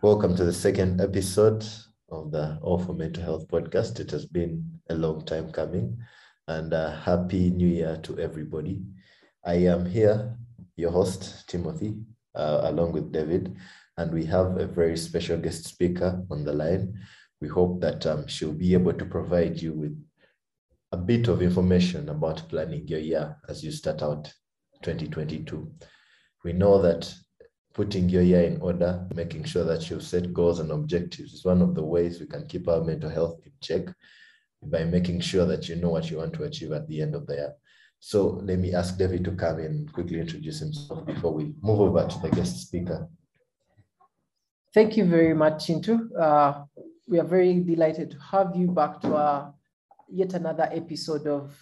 Welcome to the second episode of the All for Mental Health podcast. It has been a long time coming, and uh, happy new year to everybody. I am here, your host, Timothy, uh, along with David, and we have a very special guest speaker on the line. We hope that um, she'll be able to provide you with a bit of information about planning your year as you start out 2022. We know that putting your year in order, making sure that you set goals and objectives is one of the ways we can keep our mental health in check by making sure that you know what you want to achieve at the end of the year. So let me ask David to come in and quickly introduce himself before we move over to the guest speaker. Thank you very much, Chintu. Uh, we are very delighted to have you back to our yet another episode of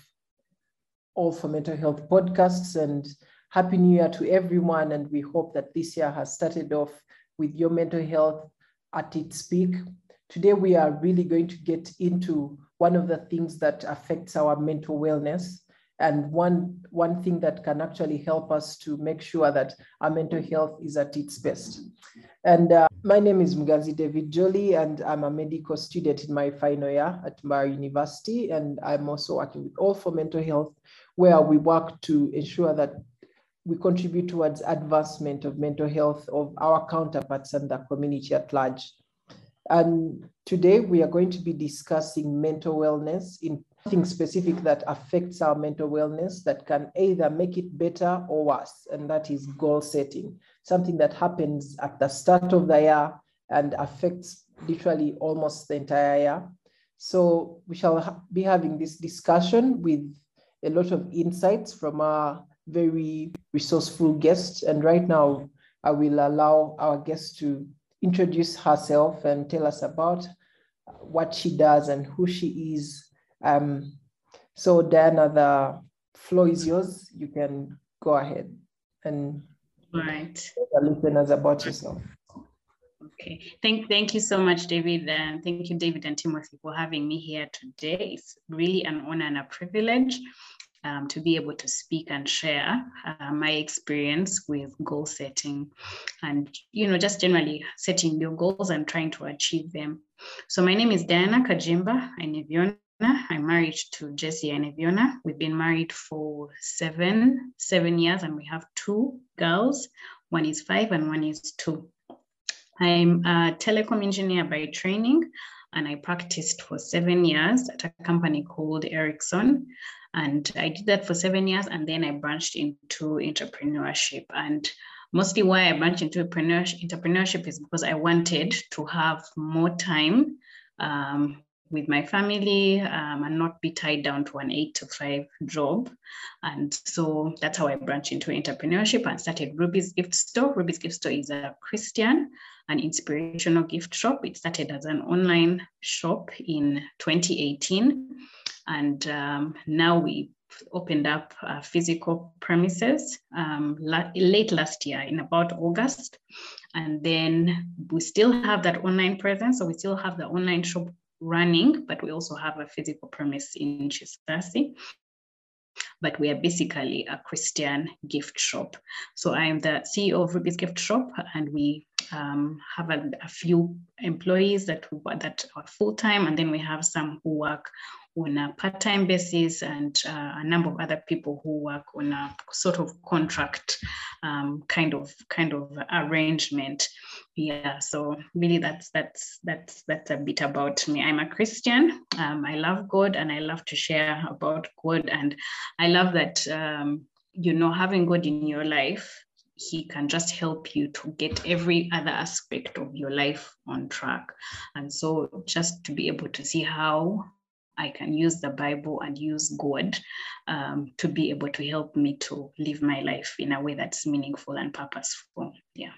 All for Mental Health podcasts. And Happy New Year to everyone. And we hope that this year has started off with your mental health at its peak. Today, we are really going to get into one of the things that affects our mental wellness and one, one thing that can actually help us to make sure that our mental health is at its best. And uh, my name is Muganzi David Jolie, and I'm a medical student in my final year at Mara University. And I'm also working with All for Mental Health, where we work to ensure that we contribute towards advancement of mental health of our counterparts and the community at large. And today we are going to be discussing mental wellness in something specific that affects our mental wellness that can either make it better or worse, and that is goal setting, something that happens at the start of the year and affects literally almost the entire year. So we shall be having this discussion with a lot of insights from our very resourceful guest. And right now, I will allow our guest to introduce herself and tell us about what she does and who she is. Um, so, Diana, the floor is yours. You can go ahead and right. tell the listeners about yourself. Okay, thank, thank you so much, David. And thank you, David and Timothy, for having me here today. It's really an honor and a privilege um, to be able to speak and share uh, my experience with goal setting and you know just generally setting your goals and trying to achieve them so my name is diana Kagimba Aineviona. i'm married to jesse Aineviona. we've been married for seven seven years and we have two girls one is five and one is two i'm a telecom engineer by training and I practiced for seven years at a company called Ericsson. And I did that for seven years, and then I branched into entrepreneurship. And mostly why I branched into entrepreneurship is because I wanted to have more time um, with my family um, and not be tied down to an eight to five job. And so that's how I branched into entrepreneurship and started Ruby's Gift Store. Ruby's Gift Store is a Christian an inspirational gift shop. It started as an online shop in 2018 and um, now we opened up uh, physical premises um, la- late last year in about August. And then we still have that online presence. So we still have the online shop running, but we also have a physical premise in Kisasi. But we are basically a Christian gift shop. So I am the CEO of Ruby's Gift Shop, and we um, have a, a, few employees that that are full time, and then we have some who work on a part-time basis and uh, a number of other people who work on a sort of contract um, kind of kind of arrangement. Yeah so really that's that's that's that's a bit about me. I'm a christian. Um, i love god and i love to share about god. And i love that um, you know having god in your life he can just help you to get every other aspect of your life on track and so just to be able to see how I can use the Bible and use God um, to be able to help me to live my life in a way that's meaningful and purposeful. Yeah.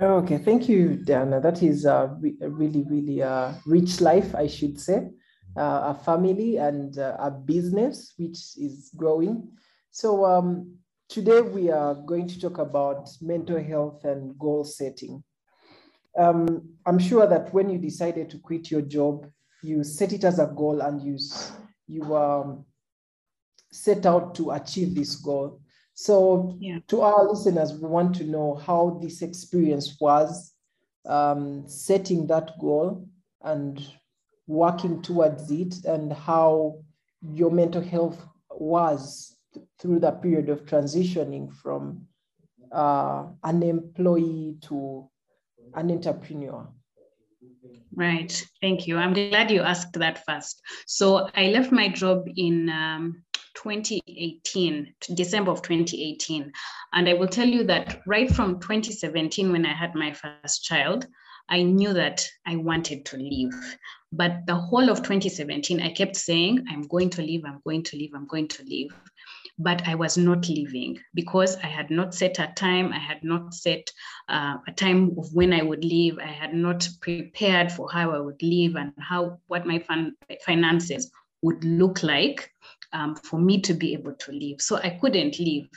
Okay, thank you, Diana. That is a, really, really uh, rich life, I should say. Uh, a family and uh, a business which is growing. So um, today we are going to talk about mental health and goal setting. Um, I'm sure that when you decided to quit your job, you set it as a goal and you, you um, set out to achieve this goal. So, yeah. to our listeners, we want to know how this experience was um, setting that goal and working towards it, and how your mental health was through that period of transitioning from uh, an employee to an entrepreneur. Right. Thank you. I'm glad you asked that first. So I left my job in um, 2018, December of 2018. And I will tell you that right from 2017, when I had my first child, I knew that I wanted to leave. But the whole of 2017, I kept saying, I'm going to leave, I'm going to leave, I'm going to leave but I was not leaving because I had not set a time. I had not set uh, a time of when I would leave. I had not prepared for how I would leave and how what my fin- finances would look like um, for me to be able to leave. So I couldn't leave.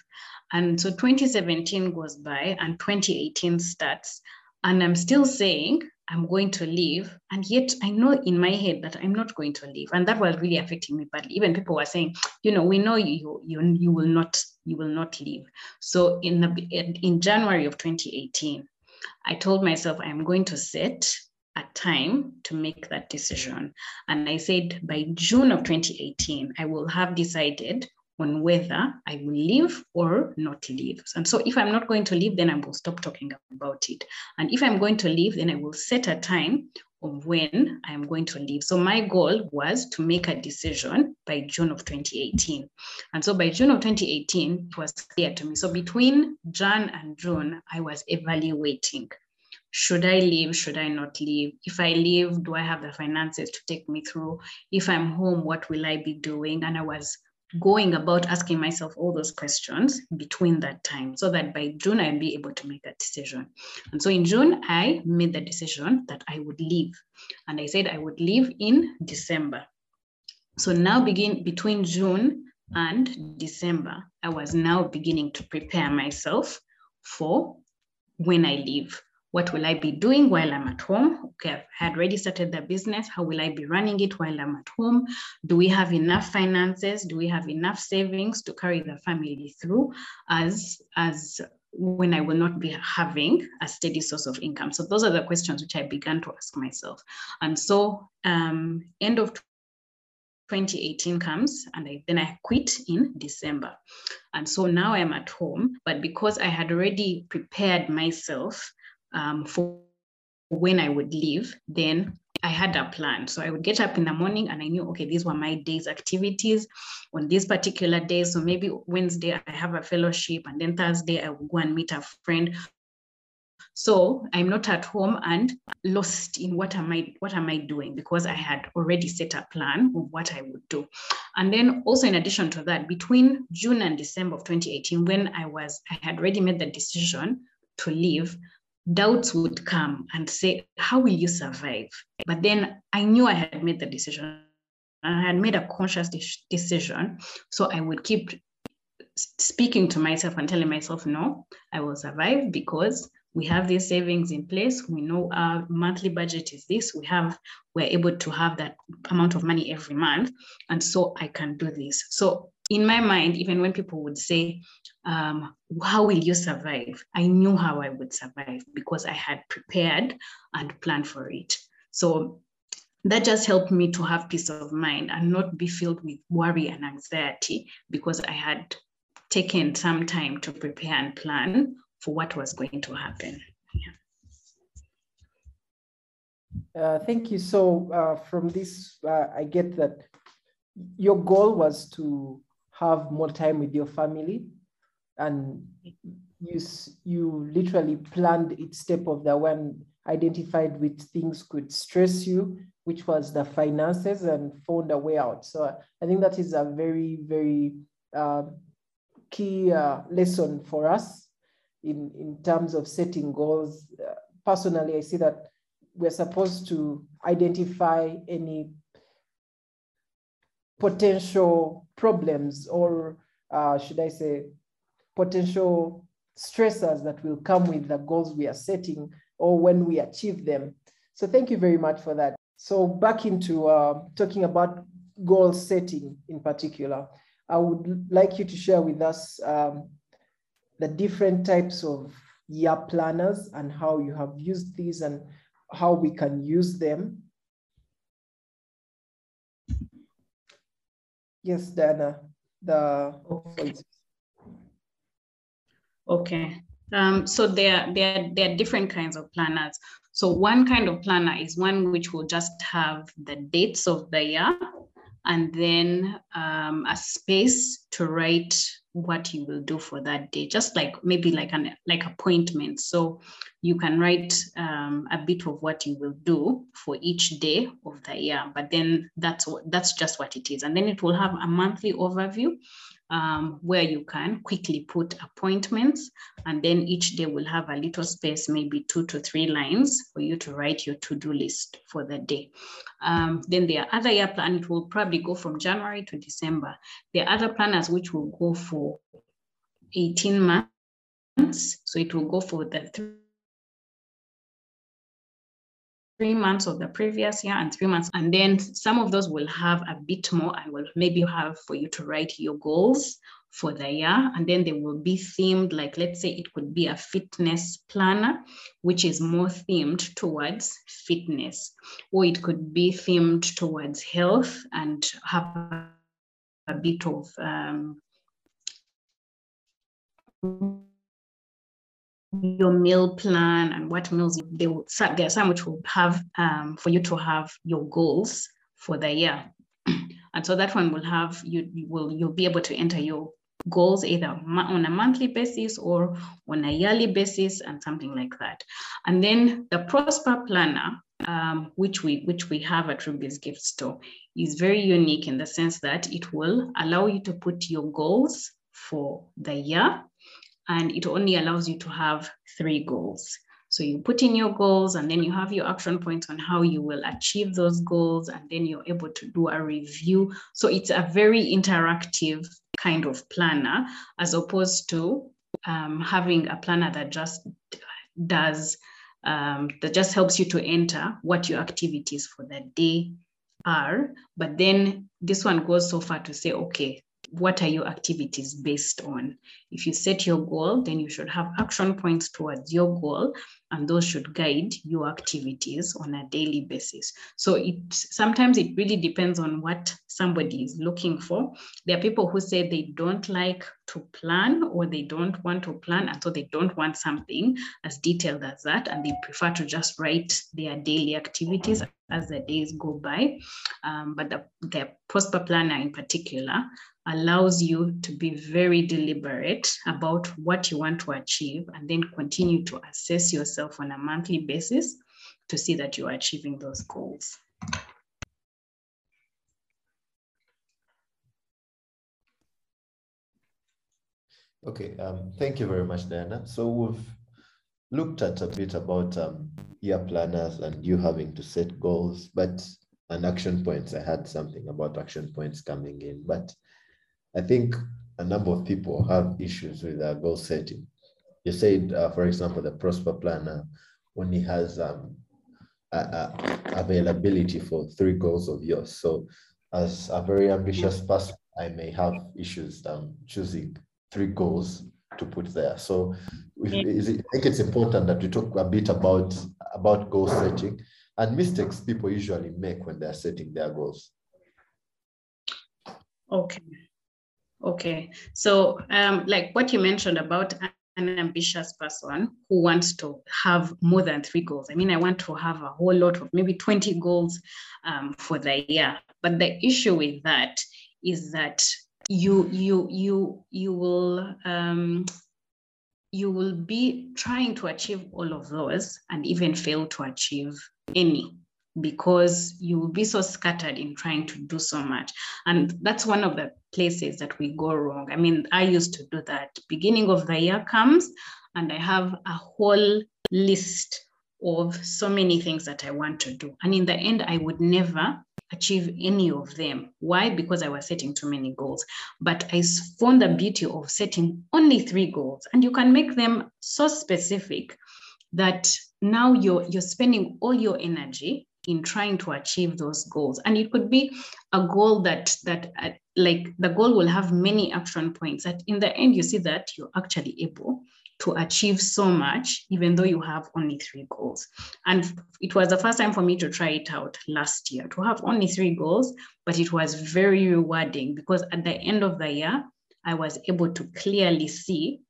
And so 2017 goes by and 2018 starts. And I'm still saying I'm going to leave. And yet I know in my head that I'm not going to leave. And that was really affecting me badly. Even people were saying, you know, we know you you you will not you will not leave. So in the in January of 2018, I told myself I'm going to set a time to make that decision. And I said by June of 2018, I will have decided on whether I will leave or not leave. And so if I'm not going to leave, then I will stop talking about it. And if I'm going to leave, then I will set a time of when I'm going to leave. So my goal was to make a decision by June of 2018. And so by June of 2018, it was clear to me. So between Jan and June, I was evaluating. Should I leave? Should I not leave? If I leave, do I have the finances to take me through? If I'm home, what will I be doing? And I was going about asking myself all those questions between that time so that by June I'd be able to make a decision. And so in June, I made the decision that I would leave. And I said I would leave in December. So now begin between June and December, I was now beginning to prepare myself for when I leave. What will I be doing while I'm at home? Okay, I've had already started the business. How will I be running it while I'm at home? Do we have enough finances? Do we have enough savings to carry the family through as, as when I will not be having a steady source of income? So those are the questions which I began to ask myself. And so um, end of 2018 comes and I, then I quit in December. And so now I'm at home, but because I had already prepared myself um, for when I would leave, then I had a plan. So I would get up in the morning and I knew, okay, these were my day's activities on this particular day. So maybe Wednesday I have a fellowship and then Thursday I will go and meet a friend. So I'm not at home and lost in what am I what am I doing because I had already set a plan of what I would do. And then also in addition to that, between June and December of 2018, when I was I had already made the decision to leave, doubts would come and say, How will you survive? But then I knew I had made the decision I had made a conscious de- decision. So I would keep speaking to myself and telling myself, No, I will survive because we have these savings in place. We know our monthly budget is this. We have, we're able to have that amount of money every month. And so I can do this. So in my mind, even when people would say, um, How will you survive? I knew how I would survive because I had prepared and planned for it. So that just helped me to have peace of mind and not be filled with worry and anxiety because I had taken some time to prepare and plan for what was going to happen. Yeah. Uh, thank you. So, uh, from this, uh, I get that your goal was to have more time with your family and you you literally planned each step of the one identified which things could stress you which was the finances and found a way out. So i think that is a very very uh, key uh, lesson for us in in terms of setting goals. Uh, personally i see that we're supposed to identify any potential problems or uh, should I say potential stressors that will come with the goals we are setting or when we achieve them. So thank you very much for that. So back into uh, talking about goal setting in particular, I would like you to share with us um, the different types of year planners and how you have used these and how we can use them. Yes, Dana, the okay. Okay. Um, so there, there, there are different kinds of planners. So one kind of planner is one which will just have the dates of the year and then um, a space to write what you will do for that day, just like maybe like an like appointment. So you can write um, a bit of what you will do for each day of the year, but then that's what that's just what it is, and then it will have a monthly overview um, where you can quickly put appointments and then each day will have a little space, maybe two to three lines for you to write your to-do list for the day. Um, then there are other year plan, it will probably go from January to December. Are other planners which will go for 18 months. So it will go for the three months of the previous year and three months. And then some of those will have a bit more and will maybe have for you to write your goals for the year. And then they will be themed, like let's say it could be a fitness planner, which is more themed towards fitness, or it could be themed towards health and have a bit of um, your meal plan and what meals they will, there are some which will have um, for you to have your goals for the year. And so that one will have you, you will you'll be able to enter your goals either on a monthly basis or on a yearly basis and something like that. And then the prosper planner um, which we which we have at ruby's gift store is very unique in the sense that it will allow you to put your goals for the year and it only allows you to have three goals. So you put in your goals and then you have your action points on how you will achieve those goals and then you're able to do a review. So it's a very interactive kind of planner as opposed to um, having a planner that just does, um, that just helps you to enter what your activities for the day are. But then this one goes so far to say, okay, what are your activities based on? If you set your goal, then you should have action points towards your goal, and those should guide your activities on a daily basis. So it sometimes it really depends on what somebody is looking for. There are people who say they don't like to plan or they don't want to plan, and so they don't want something as detailed as that, and they prefer to just write their daily activities as the days go by. Um, but the, the prosper planner in particular allows you to be very deliberate about what you want to achieve and then continue to assess yourself on a monthly basis to see that you're achieving those goals. Okay, um, thank you very much, Diana. So we've looked at a bit about um, year planners and you having to set goals, but and action points. I had something about action points coming in, but I think a number of people have issues with uh, goal setting. You said, uh, for example, the Prosper Planner only has um, a, a availability for three goals of yours. So, as a very ambitious person, I may have issues um, choosing three goals to put there. So, it, I think it's important that we talk a bit about about goal setting and mistakes people usually make when they're setting their goals. Okay. Okay, so um, like what you mentioned about an ambitious person who wants to have more than three goals. I mean, I want to have a whole lot of maybe 20 goals um, for the year. But the issue with that is that you you you you will um, you will be trying to achieve all of those and even fail to achieve any because you will be so scattered in trying to do so much. And that's one of the places that we go wrong. I mean, I used to do that. Beginning of the year comes, and I have a whole list of so many things that I want to do. And in the end, I would never achieve any of them. Why? Because I was setting too many goals. But I found the beauty of setting only three goals, and you can make them so specific that now you're you're spending all your energy in trying to achieve those goals and it could be a goal that that uh, like the goal will have many action points that in the end you see that you're actually able to achieve so much, even though you have only three goals. And it was the first time for me to try it out last year to have only three goals, but it was very rewarding because at the end of the year, I was able to clearly see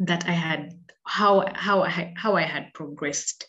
that I had how how I, how I had progressed.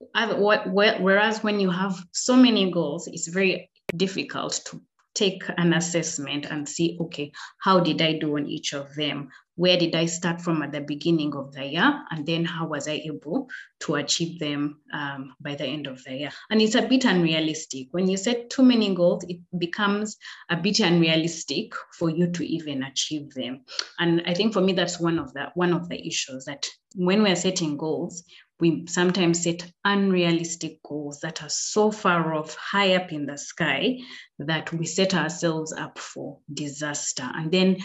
Whereas when you have so many goals, it's very difficult to take an assessment and see, okay, how did I do on each of them? Where did I start from at the beginning of the year? And then how was I able to achieve them um, by the end of the year? And it's a bit unrealistic. When you set too many goals, it becomes a bit unrealistic for you to even achieve them. And I think for me, that's one of the one of the issues that when we're setting goals, we sometimes set unrealistic goals that are so far off, high up in the sky, that we set ourselves up for disaster. And then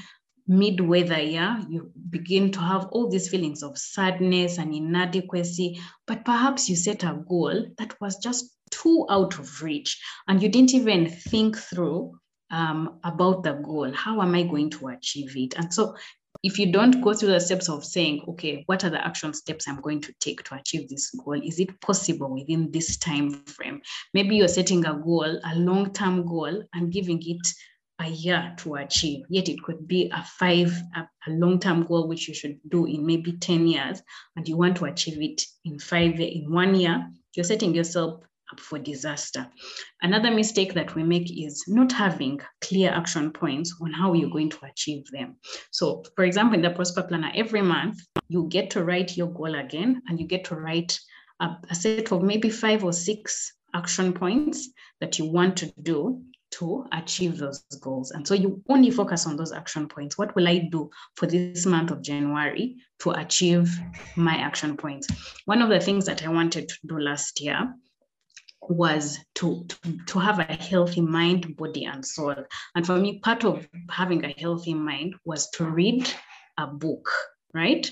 midway the year, you begin to have all these feelings of sadness and inadequacy, but perhaps you set a goal that was just too out of reach and you didn't even think through um, about the goal. How am I going to achieve it? And so if you don't go through the steps of saying, okay, what are the action steps I'm going to take to achieve this goal? Is it possible within this time frame? Maybe you're setting a goal, a long-term goal, and giving it a year to achieve. Yet it could be a five, a, a long-term goal which you should do in maybe 10 years, and you want to achieve it in five, in one year. You're setting yourself up for disaster. Another mistake that we make is not having clear action points on how you're going to achieve them. So, for example, in the Prosper Planner, every month you get to write your goal again and you get to write a, a set of maybe five or six action points that you want to do to achieve those goals. And so you only focus on those action points. What will I do for this month of January to achieve my action points? One of the things that I wanted to do last year was to, to, to have a healthy mind, body, and soul. And for me, part of having a healthy mind was to read a book, right?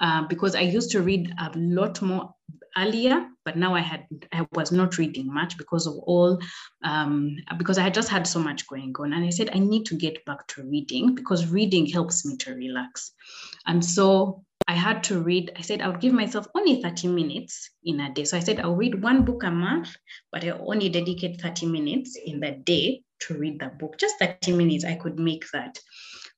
Uh, because I used to read a lot more earlier, but now I had I was not reading much because of all um, because I had just had so much going on, and I said I need to get back to reading because reading helps me to relax, and so I had to read, I said I would give myself only 30 minutes in a day. So I said I'll read one book a month, but I only dedicate 30 minutes in the day to read the book. Just 30 minutes, I could make that.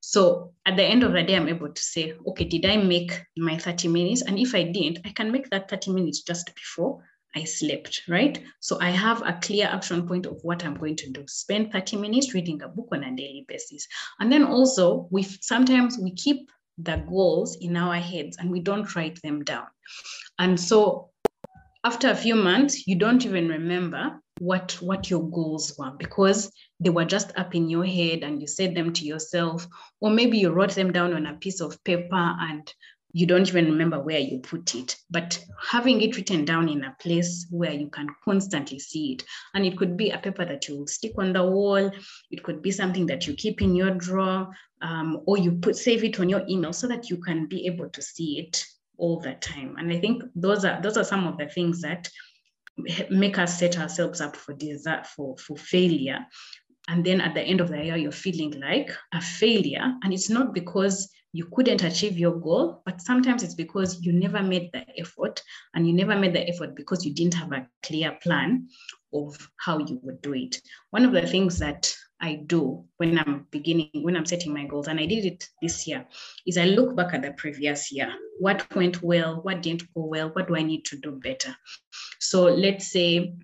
So at the end of the day, I'm able to say, okay, did I make my 30 minutes? And if I didn't, I can make that 30 minutes just before I slept, right? So I have a clear action point of what I'm going to do. Spend 30 minutes reading a book on a daily basis. And then also we sometimes we keep the goals in our heads and we don't write them down. And so after a few months, you don't even remember what, what your goals were because they were just up in your head and you said them to yourself, or maybe you wrote them down on a piece of paper and you don't even remember where you put it, but having it written down in a place where you can constantly see it. And it could be a paper that you stick on the wall, it could be something that you keep in your drawer, um, or you put save it on your email so that you can be able to see it all the time. And I think those are those are some of the things that make us set ourselves up for desert for, for failure. And then at the end of the year, you're feeling like a failure. And it's not because you couldn't achieve your goal, but sometimes it's because you never made the effort and you never made the effort because you didn't have a clear plan of how you would do it. One of the things that I do when I'm beginning, when I'm setting my goals, and I did it this year, is I look back at the previous year. What went well? What didn't go well? What do I need to do better? So let's say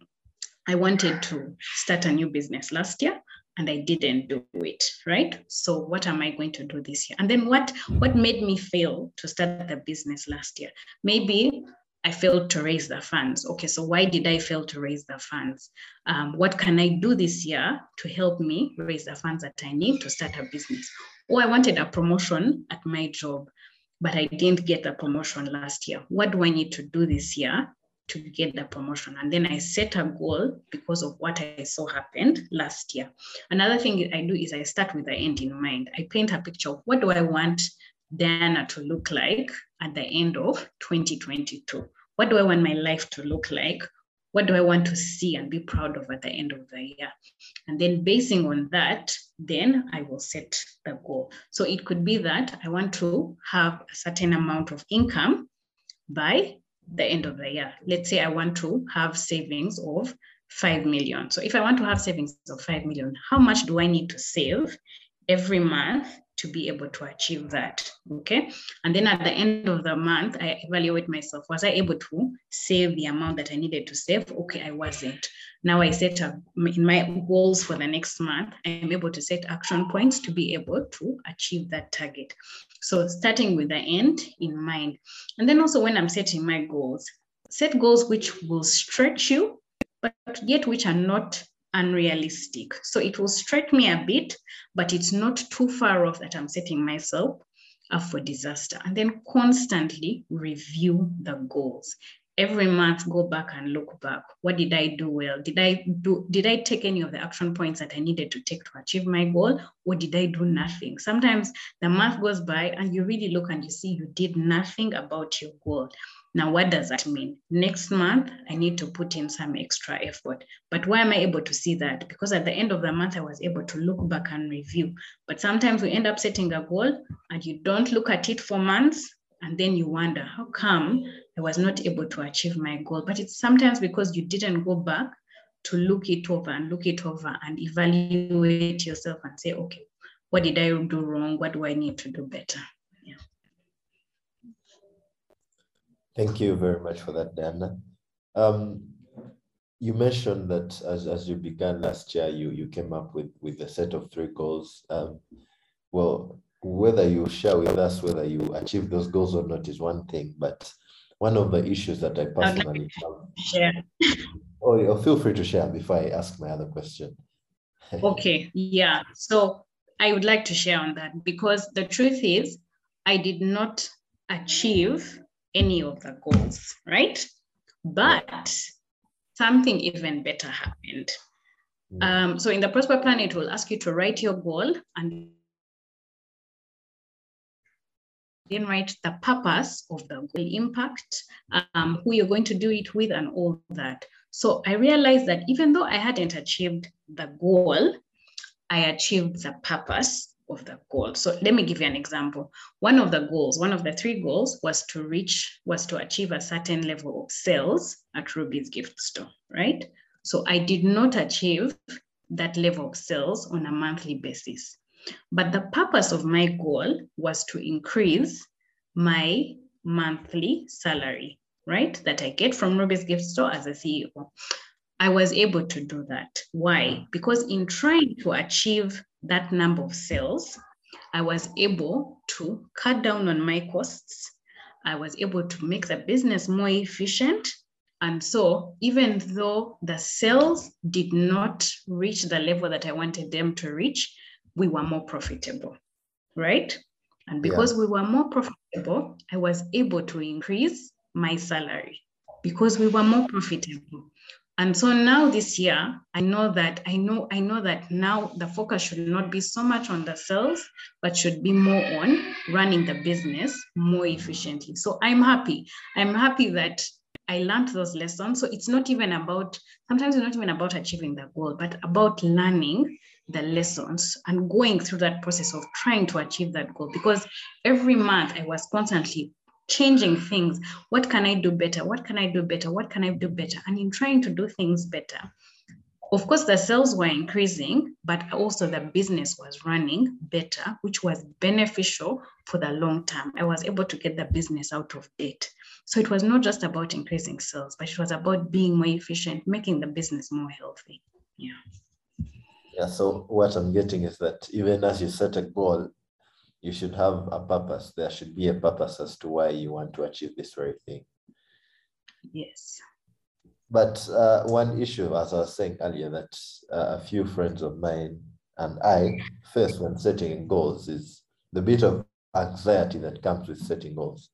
I wanted to start a new business last year and I didn't do it, right? So what am I going to do this year? And then what what made me fail to start the business last year? Maybe I failed to raise the funds. Okay, so why did I fail to raise the funds? Um, what can I do this year to help me raise the funds that I need to start a business? Or I wanted a promotion at my job, but I didn't get a promotion last year. What do I need to do this year to get the promotion. And then I set a goal because of what I saw happened last year. Another thing I do is I start with the end in mind. I paint a picture of what do I want Diana to look like at the end of 2022? What do I want my life to look like what do I want to see and be proud of at the end of the year? And then basing on that, then I will set the goal. So it could be that I want to have a certain amount of income by the end of the year. Let's say I want to have savings of 5 million. So if I want to have savings of 5 million, how much do I need to save every month to be able to achieve that. Okay. And then at the end of the month, I evaluate myself. Was I able to save the amount that I needed to save? Okay, I wasn't. Now I set up in my goals for the next month. I'm able to set action points to be able to achieve that target. So starting with the end in mind. And then also when I'm setting my goals, set goals which will stretch you, but yet which are not unrealistic. So it will stretch me a bit, but it's not too far off that I'm setting myself up for disaster. And then constantly review the goals. Every month, go back and look back. What did I do well? Did I do? Did I take any of the action points that I needed to take to achieve my goal, or did I do nothing? Sometimes the month goes by and you really look and you see you did nothing about your goal. Now, what does that mean? Next month, I need to put in some extra effort. But why am I able to see that? Because at the end of the month, I was able to look back and review. But sometimes we end up setting a goal and you don't look at it for months. And then you wonder, how come I was not able to achieve my goal? But it's sometimes because you didn't go back to look it over and look it over and evaluate yourself and say, okay, what did I do wrong? What do I need to do better? Thank you very much for that, Diana. Um, you mentioned that as, as you began last year, you, you came up with, with a set of three goals. Um, well, whether you share with us whether you achieve those goals or not is one thing, but one of the issues that I personally share. Oh, feel free to share before I ask my other question. okay, yeah. So I would like to share on that because the truth is, I did not achieve any of the goals, right? But something even better happened. Mm. Um, so in the Prosper Plan, it will ask you to write your goal and then write the purpose of the goal impact, um, who you're going to do it with, and all that. So I realized that even though I hadn't achieved the goal, I achieved the purpose of the goal. So let me give you an example. One of the goals, one of the three goals was to reach, was to achieve a certain level of sales at Ruby's gift store, right? So I did not achieve that level of sales on a monthly basis. But the purpose of my goal was to increase my monthly salary, right? That I get from Ruby's gift store as a CEO. I was able to do that. Why? Because in trying to achieve that number of sales, I was able to cut down on my costs. I was able to make the business more efficient. And so, even though the sales did not reach the level that I wanted them to reach, we were more profitable, right? And because yeah. we were more profitable, I was able to increase my salary because we were more profitable. And so now this year, I know that I know I know that now the focus should not be so much on the sales, but should be more on running the business more efficiently. So I'm happy. I'm happy that I learned those lessons. So it's not even about sometimes it's not even about achieving the goal, but about learning the lessons and going through that process of trying to achieve that goal. Because every month I was constantly changing things. What can I do better? What can I do better? What can I do better? And in trying to do things better, of course, the sales were increasing, but also the business was running better, which was beneficial for the long term. I was able to get the business out of debt. So it was not just about increasing sales, but it was about being more efficient, making the business more healthy. Yeah. Yeah. So what I'm getting is that even as you set a goal, you should have a purpose. There should be a purpose as to why you want to achieve this very thing. Yes. But uh, one issue, as I was saying earlier, that uh, a few friends of mine and I face when setting goals is the bit of anxiety that comes with setting goals.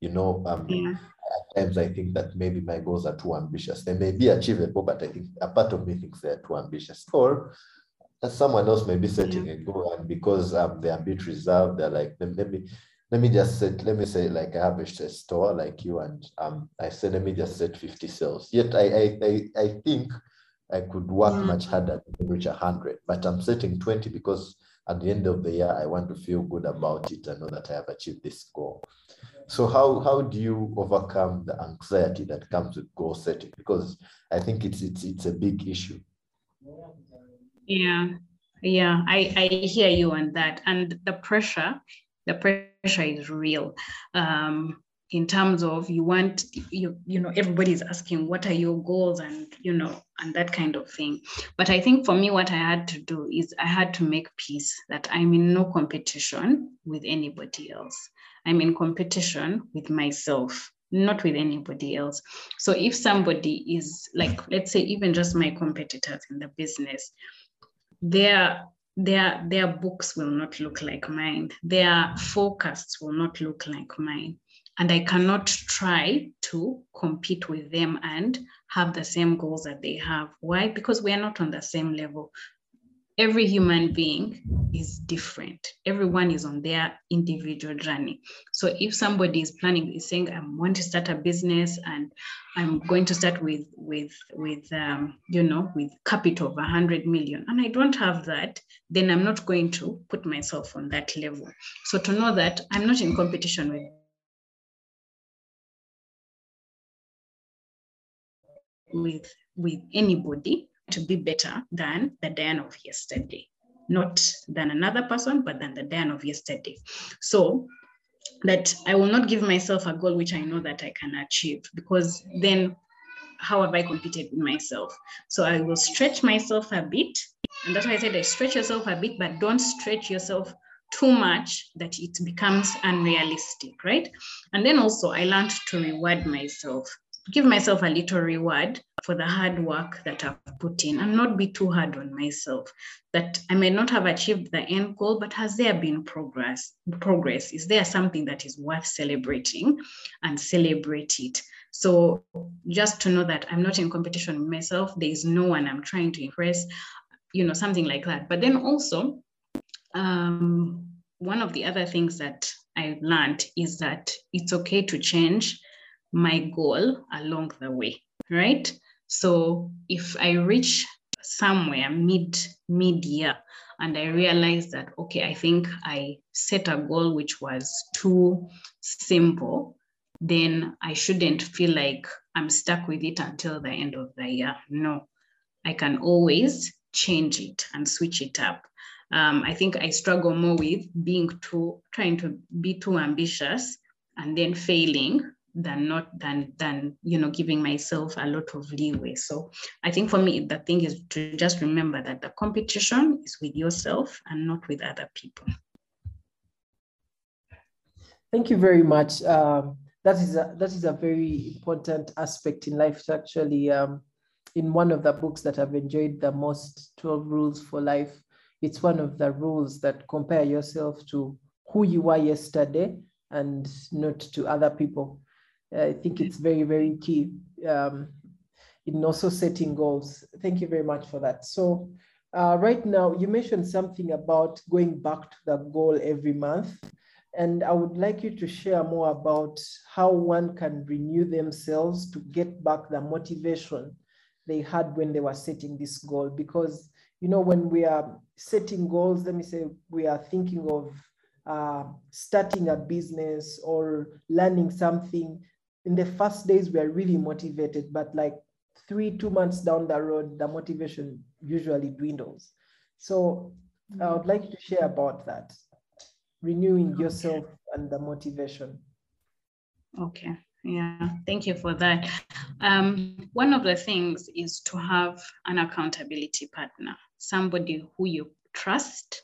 You know, um, yeah. at times I think that maybe my goals are too ambitious. They may be achievable, but I think a part of me thinks they're too ambitious. Or someone else may be setting yeah. a goal and because um, they're a bit reserved, they're like, let me let me just set, let me say, like I have a store like you, and um, I said, let me just set 50 sales. Yet I, I, I, I think I could work mm. much harder to reach 100, but I'm setting 20 because at the end of the year, I want to feel good about it and know that I have achieved this goal. So how, how do you overcome the anxiety that comes with goal setting? Because I think it's, it's, it's a big issue. Yeah, yeah, yeah, I, I hear you on that. And the pressure the pressure is real. Um, in terms of you want you you know everybody's asking what are your goals? and you know and that kind of thing. But i think for me what i had to do is i had to make peace that i'm in no competition with anybody else. I'm in competition with myself not with anybody else. So if somebody is like let's say even just my competitors in the business they're their their books will not look like mine. Their forecasts will not look like mine. And i cannot try to compete with them and have the same goals that they have. Why? Because we are not on the same level every human being is different. Everyone is on their individual journey. So if somebody is planning, is saying, I want to start a business and I'm going to start with with with um, you know with capital of 100 million, and I don't have that, then I'm not going to put myself on that level. So to know that I'm not in competition with with with anybody to be better than the Diane of yesterday, not than another person, but than the Diane of yesterday. So that I will not give myself a goal which I know that I can achieve because then how have I competed with myself? So I will stretch myself a bit. And that's why I said I stretch yourself a bit, but don't stretch yourself too much that it becomes unrealistic, right? And then also I learned to reward myself give myself a little reward for the hard work that I've put in and not be too hard on myself. That I may not have achieved the end goal, but has there been progress? Progress is there something that is worth celebrating and celebrate it. So just to know that I'm not in competition with myself, there is no one I'm trying to impress, you know, something like that. But then also, um, one of the other things that I've learned is that it's okay to change my goal along the way, right? So if I reach somewhere mid mid year and I realize that okay, I think I set a goal which was too simple, then I shouldn't feel like I'm stuck with it until the end of the year. No, I can always change it and switch it up. Um, I think I struggle more with being too trying to be too ambitious and then failing than not than than you know giving myself a lot of leeway. So i think for me the thing is to just remember that the competition is with yourself and not with other people. Thank you very much. Um, that is a, that is a very important aspect in life it's actually um, in one of the books that i've enjoyed the most 12 rules for life. It's one of the rules that compare yourself to who you were yesterday and not to other people I think it's very, very key um, in also setting goals. Thank you very much for that. So uh, right now, you mentioned something about going back to the goal every month. And I would like you to share more about how one can renew themselves to get back the motivation they had when they were setting this goal. Because, you know, when we are setting goals, let me say we are thinking of uh, starting a business or learning something, in the first days we are really motivated but like three two months down the road the motivation usually dwindles. So i would like to share about that renewing okay. yourself and the motivation. Okay. Yeah thank you for that. Um, one of the things is to have an accountability partner somebody who you trust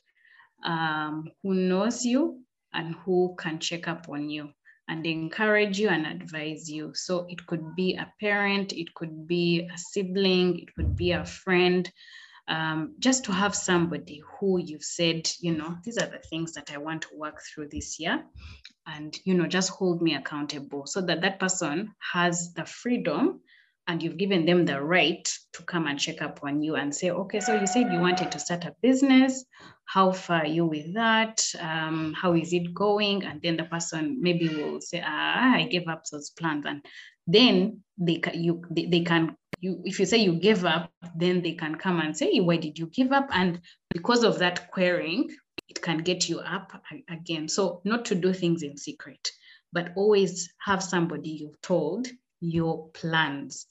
um, who knows you and who can check up on you and encourage you and advise you. So it could be a parent, it could be a sibling, it could be a friend, um, just to have somebody who you've said, you know, these are the things that I want to work through this year. And, you know, just hold me accountable so that that person has the freedom and you've given them the right to come and check up on you and say, okay, so you said you wanted to start a business. How far are you with that? Um, how is it going? And then the person maybe will say, ah, I gave up those plans. And then they can, you, they, they can, you, if you say you gave up, then they can come and say, why did you give up? And because of that querying, it can get you up again. So not to do things in secret, but always have somebody you've told your plans.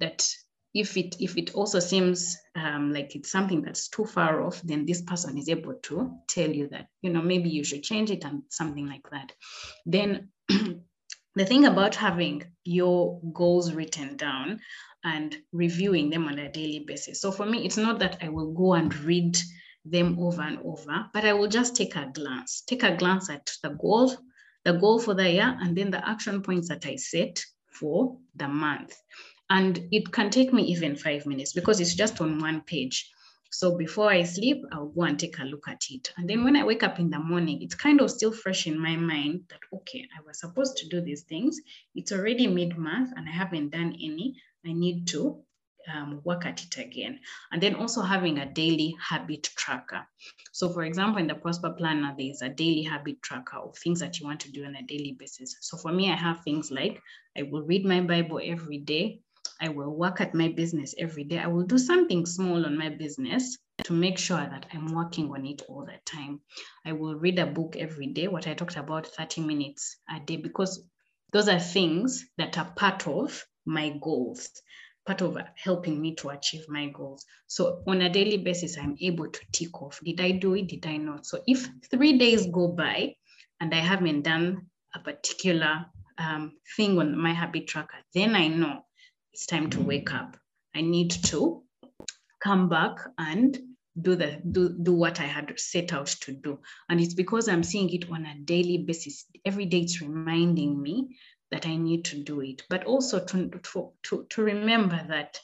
That if it if it also seems um, like it's something that's too far off then this person is able to tell you that you know maybe you should change it and something like that. Then the thing about having your goals written down and reviewing them on a daily basis. So for me it's not that i will go and read them over and over but i will just take a glance take a glance at the goal the goal for the year and then the action points that i set for the month. And it can take me even five minutes because it's just on one page. So before I sleep, I'll go and take a look at it. And then when I wake up in the morning, it's kind of still fresh in my mind that, okay, I was supposed to do these things. It's already mid month and I haven't done any. I need to um, work at it again. And then also having a daily habit tracker. So for example, in the Prosper Planner, there's a daily habit tracker of things that you want to do on a daily basis. So for me, I have things like I will read my Bible every day. I will work at my business every day. I will do something small on my business to make sure that I'm working on it all the time. I will read a book every day, what I talked about 30 minutes a day, because those are things that are part of my goals part of helping me to achieve my goals. So on a daily basis, I'm able to tick off, did I do it? Did I not? So if three days go by and I haven't done a particular um, thing on my habit tracker, then I know it's time to wake up. I need to come back and do the do, do what I had set out to do. And it's because I'm seeing it on a daily basis. Every day it's reminding me that I need to do it, but also to, to, to, remember that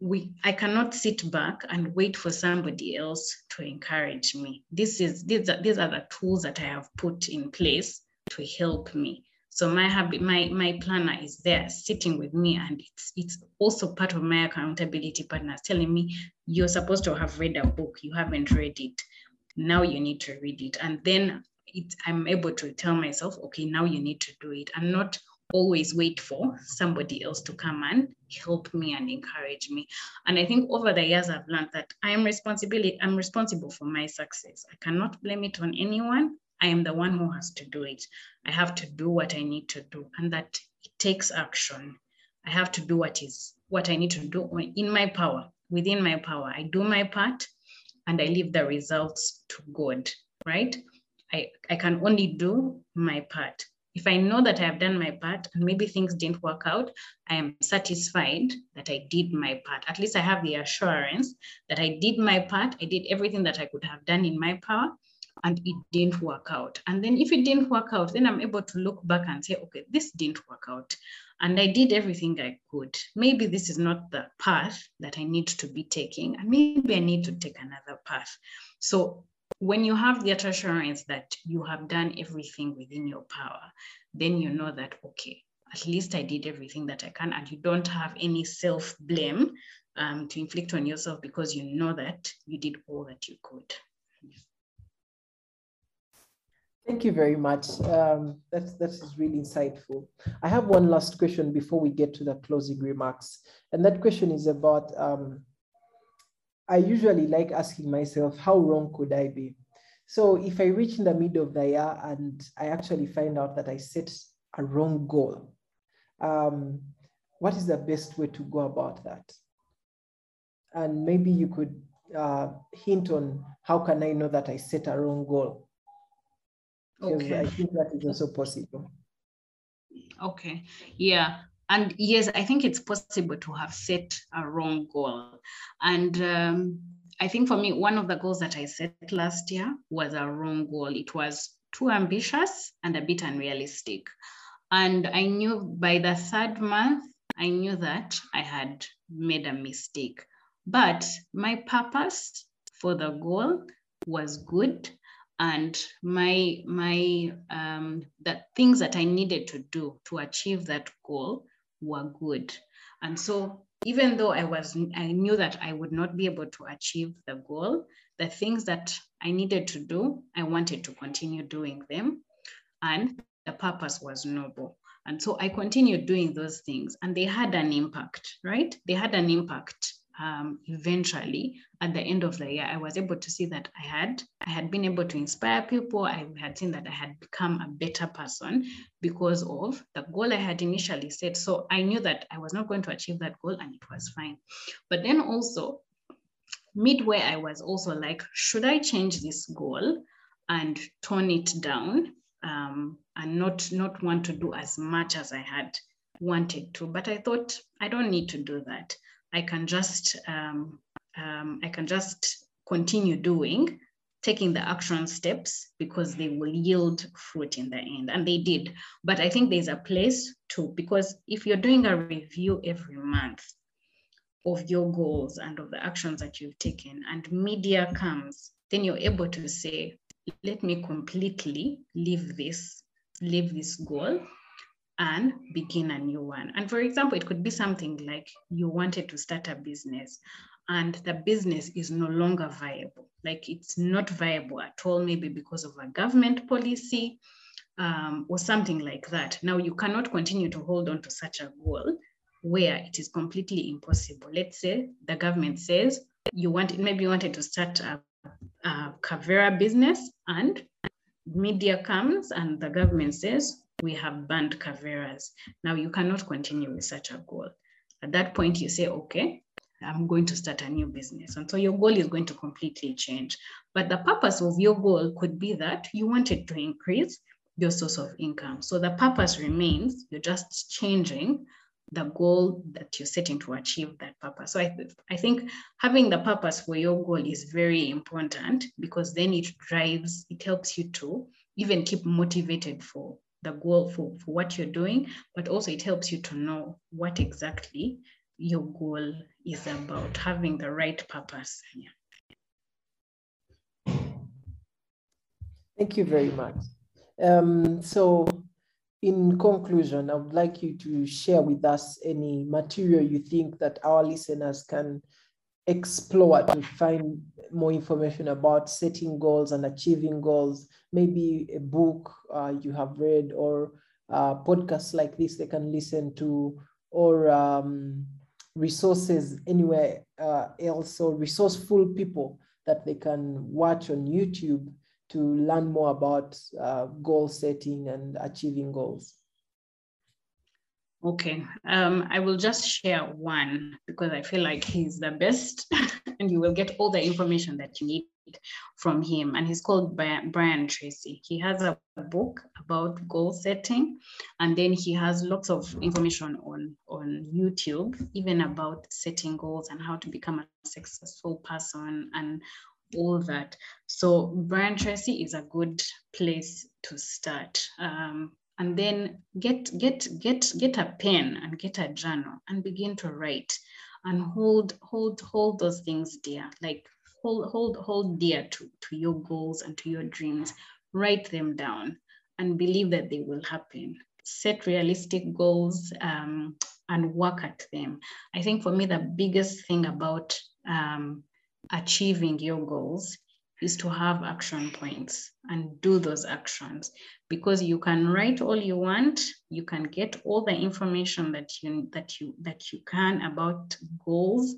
we I cannot sit back and wait for somebody else to encourage me. This is these are these are the tools that I have put in place to help me. So my habit, my my planner is there sitting with me, and it's it's also part of my accountability partners telling me you're supposed to have read a book, you haven't read it. Now you need to read it. And then it, I'm able to tell myself, okay, now you need to do it and not always wait for somebody else to come and help me and encourage me. And I think over the years I've learned that I am responsibility, I'm responsible for my success. I cannot blame it on anyone. I am the one who has to do it. I have to do what I need to do and that it takes action. I have to do what is what I need to do in my power, within my power. I do my part and I leave the results to God, right? I, I can only do my part. If I know that I have done my part and maybe things didn't work out, I am satisfied that I did my part. At least I have the assurance that I did my part. I did everything that I could have done in my power and it didn't work out. And then if it didn't work out, then I'm able to look back and say, okay, this didn't work out. And I did everything I could. Maybe this is not the path that I need to be taking, and maybe I need to take another path. So when you have that assurance that you have done everything within your power, then you know that, okay, at least I did everything that I can, and you don't have any self blame um, to inflict on yourself because you know that you did all that you could. Thank you very much. Um, that's that is really insightful. I have one last question before we get to the closing remarks, and that question is about um, I usually like asking myself, how wrong could I be? So if I reach in the middle of the year and I actually find out that I set a wrong goal, um, what is the best way to go about that? And maybe you could uh, hint on how can I know that I set a wrong goal? Because okay. I think that is also possible. Okay. Yeah. And yes, I think it's possible to have set a wrong goal. And um, I think for me, one of the goals that I set last year was a wrong goal. It was too ambitious and a bit unrealistic. And I knew by the third month, I knew that I had made a mistake. But my purpose for the goal was good and my my um, the things that I needed to do to achieve that goal were good. And so even though I was I knew that I would not be able to achieve the goal, the things that I needed to do, I wanted to continue doing them. And the purpose was noble. And so I continued doing those things and they had an impact, right? They had an impact um, eventually at the end of the year i was able to see that i had i had been able to inspire people. I had seen that i had become a better person because of the goal i had initially set. So i knew that i was not going to achieve that goal and it was fine. But then also midway i was also like should i change this goal and tone it down um, and not not want to do as much as i had wanted to? But i thought i don't need to do that I can just um, um, I can just continue doing, taking the action steps because they will yield fruit in the end, and they did. But I think there's a place to because if you're doing a review every month of your goals and of the actions that you've taken, and media comes, then you're able to say, let me completely leave this, leave this goal and begin a new one. And for example, it could be something like you wanted to start a business and the business is no longer viable. Like it's not viable at all, maybe because of a government policy um, or something like that. Now you cannot continue to hold on to such a goal where it is completely impossible. Let's say the government says you want, maybe you wanted to start a, a Kaveera business and media comes and the government says we have banned kaveeras. Now you cannot continue with such a goal. At that point, you say, okay, I'm going to start a new business. And so your goal is going to completely change. But the purpose of your goal could be that you wanted to increase your source of income. So the purpose remains, you're just changing the goal that you're setting to achieve that purpose. So I, th- I think having the purpose for your goal is very important because then it drives, it helps you to even keep motivated for the goal for, for what you're doing, but also it helps you to know what exactly your goal is about, having the right purpose. Yeah. Thank you very much. Um, so in conclusion, I would like you to share with us any material you think that our listeners can explore to find more information about setting goals and achieving goals, maybe a book uh, you have read or uh, podcasts like this they can listen to, or um, resources anywhere uh, else, or resourceful people that they can watch on YouTube to learn more about uh, goal setting and achieving goals. Okay, um, I will just share one because I feel like he's the best and you will get all the information that you need from him. And he's called Brian Tracy. He has a book about goal setting and then he has lots of information on, on YouTube, even about setting goals and how to become a successful person and all that. So Brian Tracy is a good place to start. Um, and then get get get get a pen and get a journal and begin to write and hold hold hold those things dear like hold hold hold dear to to your goals and to your dreams. Write them down and believe that they will happen. Set realistic goals um, and work at them. I think for me the biggest thing about um, achieving your goals is to have action points and do those actions. Because you can write all you want you can get all the information that you that you that you can about goals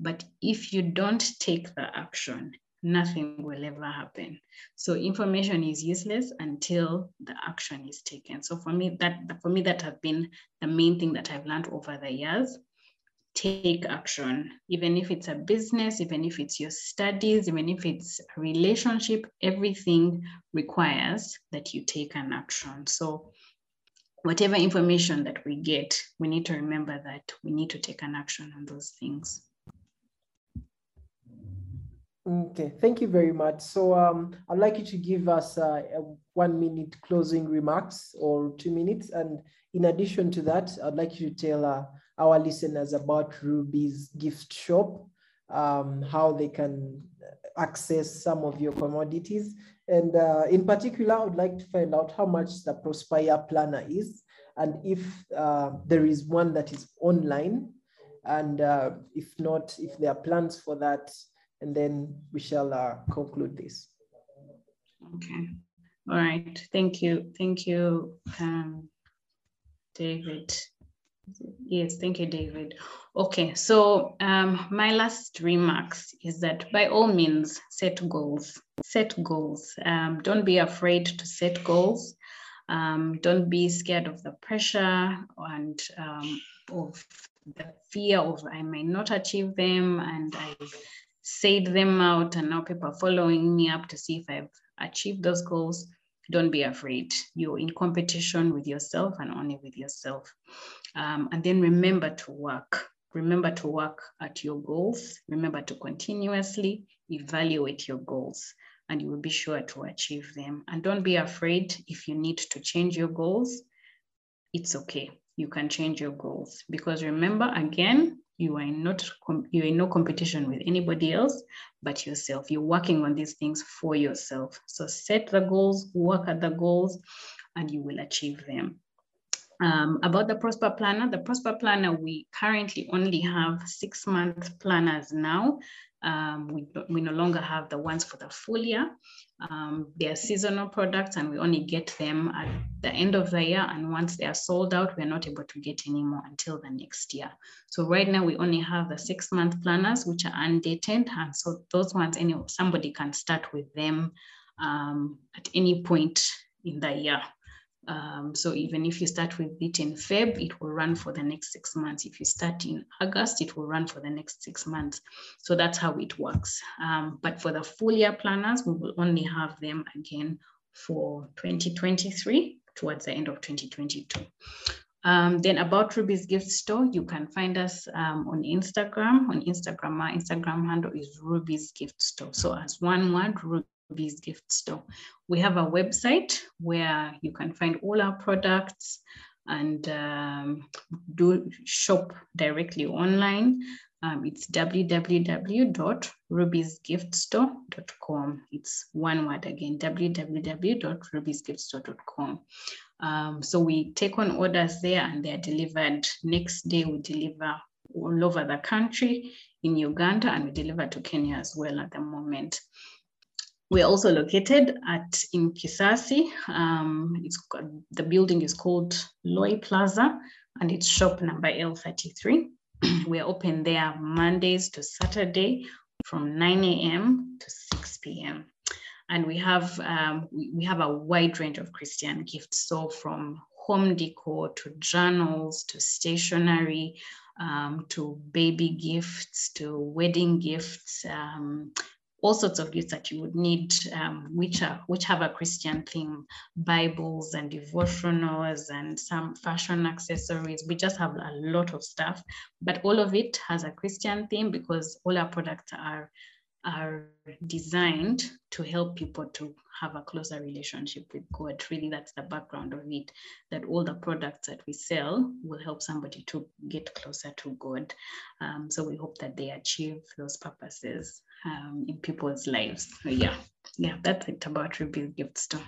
but if you don't take the action nothing will ever happen. So information is useless until the action is taken. So for me that for me that have been the main thing that i've learned over the years take action, even if it's a business, even if it's your studies, even if it's a relationship, everything requires that you take an action. So whatever information that we get, we need to remember that we need to take an action on those things. Okay, thank you very much. So um, I'd like you to give us uh, one minute closing remarks or two minutes. And in addition to that, I'd like you to tell uh, our listeners about Ruby's gift shop, um, how they can access some of your commodities. And uh, in particular, I would like to find out how much the Prosper Planner is And if uh, there is one that is online, and uh, if not, if there are plans for that, and then we shall uh, conclude this. Okay. All right. Thank you. Thank you, um, David. Yes, thank you, David. Okay, so um, my last remarks is that by all means, set goals. Set goals. Um, don't be afraid to set goals. Um, don't be scared of the pressure and um, of the fear of I may not achieve them and I said them out and now people are following me up to see if I've achieved those goals. Don't be afraid. You're in competition with yourself and only with yourself. Um, and then remember to work. Remember to work at your goals. Remember to continuously evaluate your goals and you will be sure to achieve them. And don't be afraid if you need to change your goals. It's okay. You can change your goals because remember again, you are not you are in no competition with anybody else but yourself. You're working on these things for yourself. So set the goals, work at the goals, and you will achieve them. Um, about the Prosper Planner, the Prosper Planner, we currently only have six month planners now. Um, we, we no longer have the ones for the full year. Um, they are seasonal products and we only get them at the end of the year. And once they are sold out, we're not able to get any more until the next year. So right now we only have the six month planners, which are undated. And so those ones, any, somebody can start with them um, at any point in the year. Um, so even if you start with it in Feb, it will run for the next six months. If you start in August, it will run for the next six months. So that's how it works. Um, but for the full year planners, we will only have them again for 2023 towards the end of 2022. Um, then about Ruby's Gift Store, you can find us um, on Instagram. On Instagram, our Instagram handle is Ruby's Gift Store. So as one word, Ruby's Gift Store. We have a website where you can find all our products and um, do shop directly online. Um, it's www.rubysgiftstore.com. It's one word again, www.rubysgiftstore.com. Um, so we take on orders there and they're delivered. Next day, we deliver all over the country in Uganda and we deliver to Kenya as well at the moment. We're also located at in Kisasi. Um, it's the building is called Loy Plaza, and it's shop number L33. We're open there Mondays to Saturday from 9 a.m. to 6 p.m. And we have um, we, have a wide range of Christian gifts, so from home decor to journals to stationery um, to baby gifts to wedding gifts. Um, all sorts of gifts that you would need, um, which are which have a Christian theme, Bibles and devotionals and some fashion accessories. We just have a lot of stuff, but all of it has a Christian theme because all our products are are designed to help people to have a closer relationship with God. Really, that's the background of it, that all the products that we sell will help somebody to get closer to God. Um, so we hope that they achieve those purposes um, in people's lives. So yeah, yeah, that's it about Ruby's Gift Store.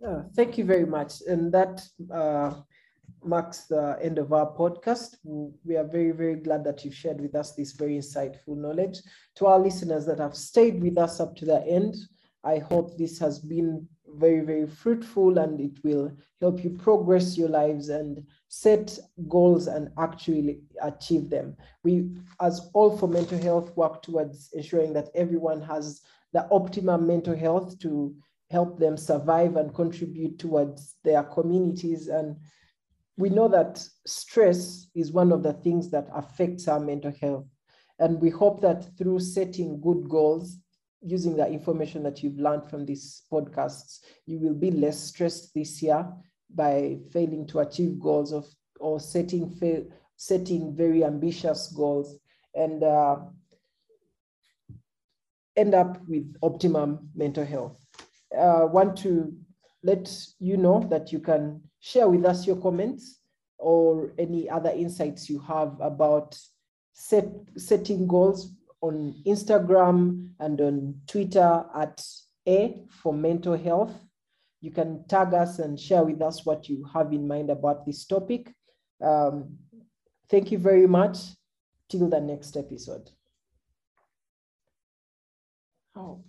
Yeah, thank you very much. And that uh, marks the end of our podcast. We are very, very glad that you've shared with us this very insightful knowledge. To our listeners that have stayed with us up to the end, I hope this has been very, very fruitful and it will help you progress your lives and set goals and actually achieve them. We, as all for mental health, work towards ensuring that everyone has the optimum mental health to help them survive and contribute towards their communities and we know that stress is one of the things that affects our mental health. And we hope that through setting good goals, using the information that you've learned from these podcasts, you will be less stressed this year by failing to achieve goals of or setting fail, setting very ambitious goals and uh, end up with optimum mental health. Uh, want to let you know that you can share with us your comments or any other insights you have about set, setting goals on Instagram and on Twitter at A for mental health You can tag us and share with us what you have in mind about this topic. Um, thank you very much. Till the next episode. Oh.